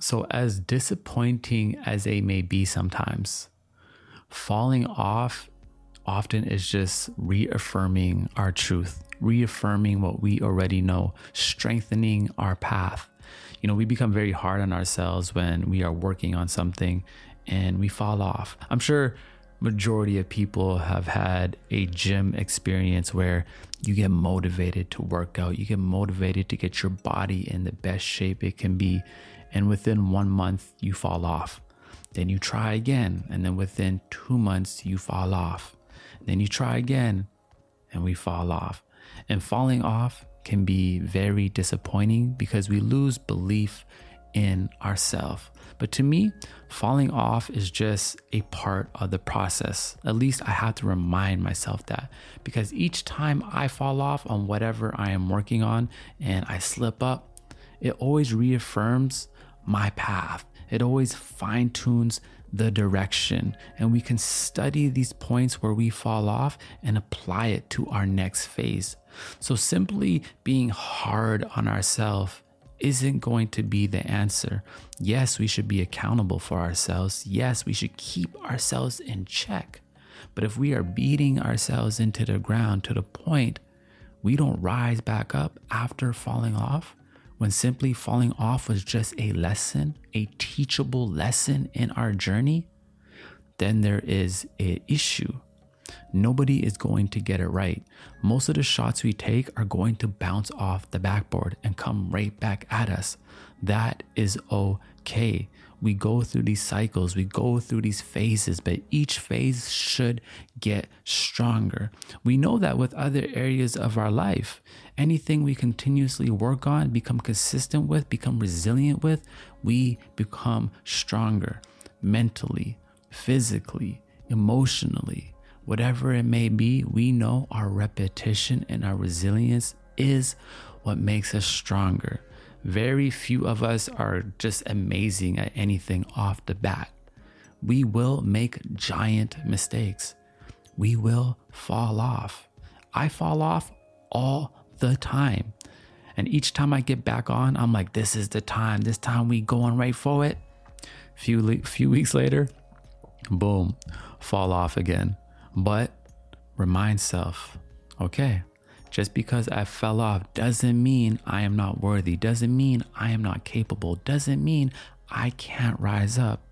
So, as disappointing as they may be sometimes, falling off often is just reaffirming our truth, reaffirming what we already know, strengthening our path. You know, we become very hard on ourselves when we are working on something and we fall off. I'm sure majority of people have had a gym experience where you get motivated to work out, you get motivated to get your body in the best shape it can be, and within 1 month you fall off. Then you try again, and then within 2 months you fall off. Then you try again and we fall off. And falling off can be very disappointing because we lose belief in ourselves. But to me, falling off is just a part of the process. At least I have to remind myself that because each time I fall off on whatever I am working on and I slip up, it always reaffirms my path. It always fine tunes the direction. And we can study these points where we fall off and apply it to our next phase. So simply being hard on ourselves isn't going to be the answer. Yes, we should be accountable for ourselves. Yes, we should keep ourselves in check. But if we are beating ourselves into the ground to the point we don't rise back up after falling off, when simply falling off was just a lesson, a teachable lesson in our journey, then there is an issue. Nobody is going to get it right. Most of the shots we take are going to bounce off the backboard and come right back at us. That is okay. We go through these cycles, we go through these phases, but each phase should get stronger. We know that with other areas of our life, anything we continuously work on, become consistent with, become resilient with, we become stronger mentally, physically, emotionally, whatever it may be, we know our repetition and our resilience is what makes us stronger. Very few of us are just amazing at anything off the bat. We will make giant mistakes. We will fall off. I fall off all the time. And each time I get back on, I'm like, this is the time. This time we going right for it. Few few weeks later, boom, fall off again. But remind self, okay, just because I fell off doesn't mean I am not worthy, doesn't mean I am not capable, doesn't mean I can't rise up.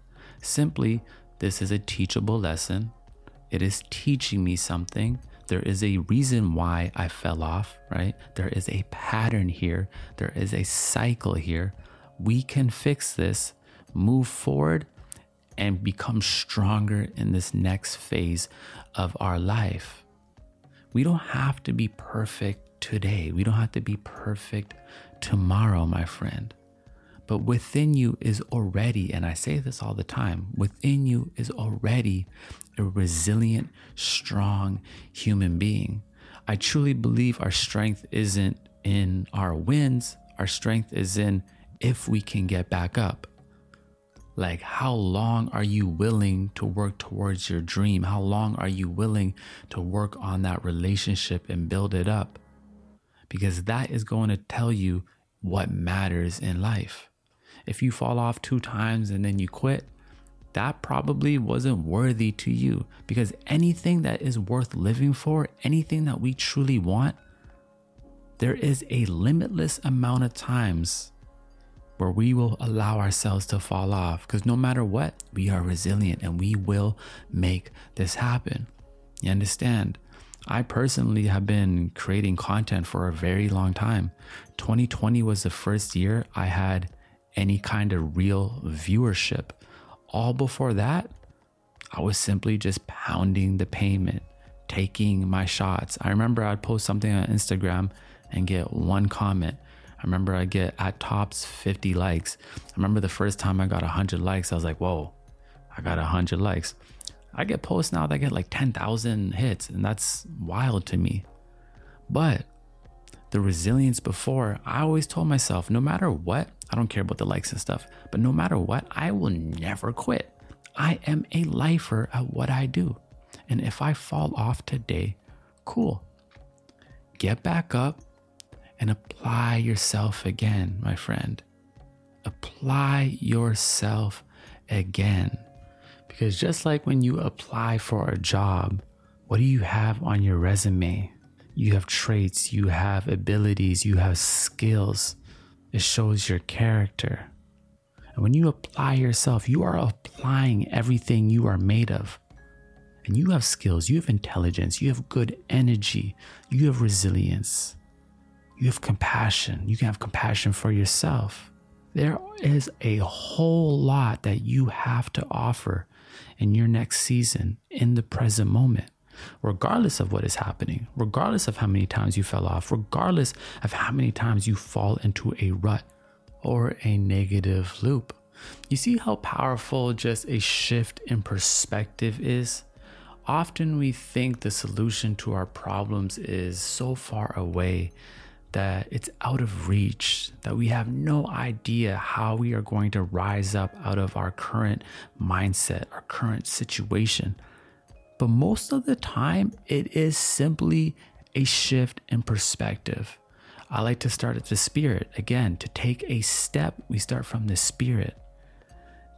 Simply, this is a teachable lesson. It is teaching me something. There is a reason why I fell off, right? There is a pattern here. There is a cycle here. We can fix this, move forward, and become stronger in this next phase of our life. We don't have to be perfect today. We don't have to be perfect tomorrow, my friend. But within you is already, and I say this all the time, within you is already a resilient, strong human being. I truly believe our strength isn't in our wins, our strength is in if we can get back up. Like, how long are you willing to work towards your dream? How long are you willing to work on that relationship and build it up? Because that is going to tell you what matters in life. If you fall off two times and then you quit, that probably wasn't worthy to you because anything that is worth living for, anything that we truly want, there is a limitless amount of times where we will allow ourselves to fall off because no matter what, we are resilient and we will make this happen. You understand? I personally have been creating content for a very long time. 2020 was the first year I had any kind of real viewership. All before that, I was simply just pounding the payment, taking my shots. I remember I'd post something on Instagram and get one comment. Remember I get at tops 50 likes. I remember the first time I got 100 likes, I was like, whoa, I got 100 likes. I get posts now that get like 10,000 hits, and that's wild to me. But the resilience before, I always told myself, no matter what, I don't care about the likes and stuff, but no matter what, I will never quit. I am a lifer at what I do. And if I fall off today, cool. Get back up, and apply yourself again, my friend. apply yourself again. Because just like when you apply for a job, what do you have on your resume? You have traits, you have abilities, you have skills. It shows your character. And when you apply yourself, you are applying everything you are made of. And you have skills, you have intelligence, you have good energy, you have resilience, you have compassion. You can have compassion for yourself. There is a whole lot that you have to offer in your next season in the present moment, regardless of what is happening, regardless of how many times you fell off, regardless of how many times you fall into a rut or a negative loop. You see how powerful just a shift in perspective is? Often we think the solution to our problems is so far away that it's out of reach, that we have no idea how we are going to rise up out of our current mindset, our current situation. But most of the time, it is simply a shift in perspective. I like to start at the spirit. Again, to take a step, we start from the spirit.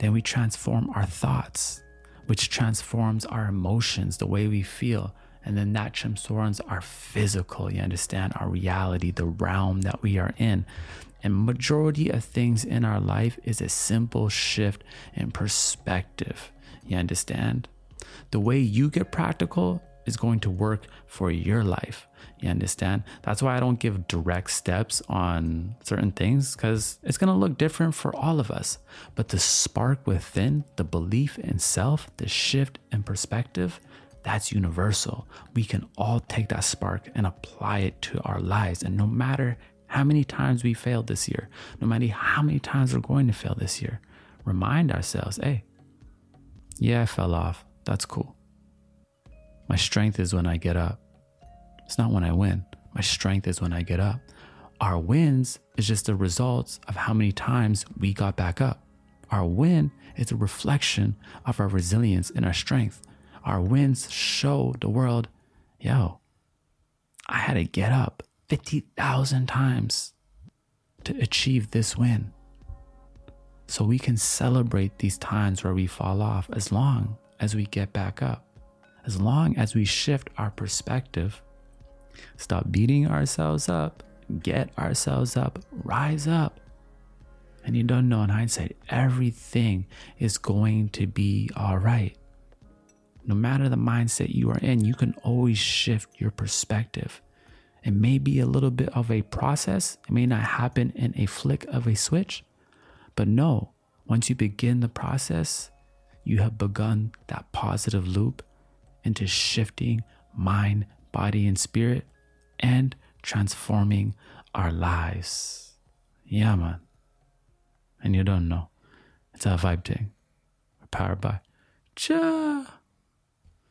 Then we transform our thoughts which transforms our emotions, the way we feel. And then that transforms are physical, you understand, our reality, the realm that we are in. And majority of things in our life is a simple shift in perspective. You understand? The way you get practical is going to work for your life. You understand? That's why I don't give direct steps on certain things because it's going to look different for all of us. But the spark within, the belief in self, the shift in perspective, that's universal. We can all take that spark and apply it to our lives. And no matter how many times we failed this year, no matter how many times we're going to fail this year, remind ourselves hey, yeah, I fell off. That's cool. My strength is when I get up. It's not when I win. My strength is when I get up. Our wins is just the results of how many times we got back up. Our win is a reflection of our resilience and our strength. Our wins show the world, yo, I had to get up 50,000 times to achieve this win. So we can celebrate these times where we fall off as long as we get back up. As long as we shift our perspective Stop beating ourselves up, get ourselves up, rise up. And you don't know in hindsight, everything is going to be all right. No matter the mindset you are in, you can always shift your perspective. It may be a little bit of a process, it may not happen in a flick of a switch, but no, once you begin the process, you have begun that positive loop into shifting mind, body, and spirit and transforming our lives. Yeah, man. And you don't know. It's a vibe thing. We're powered by Just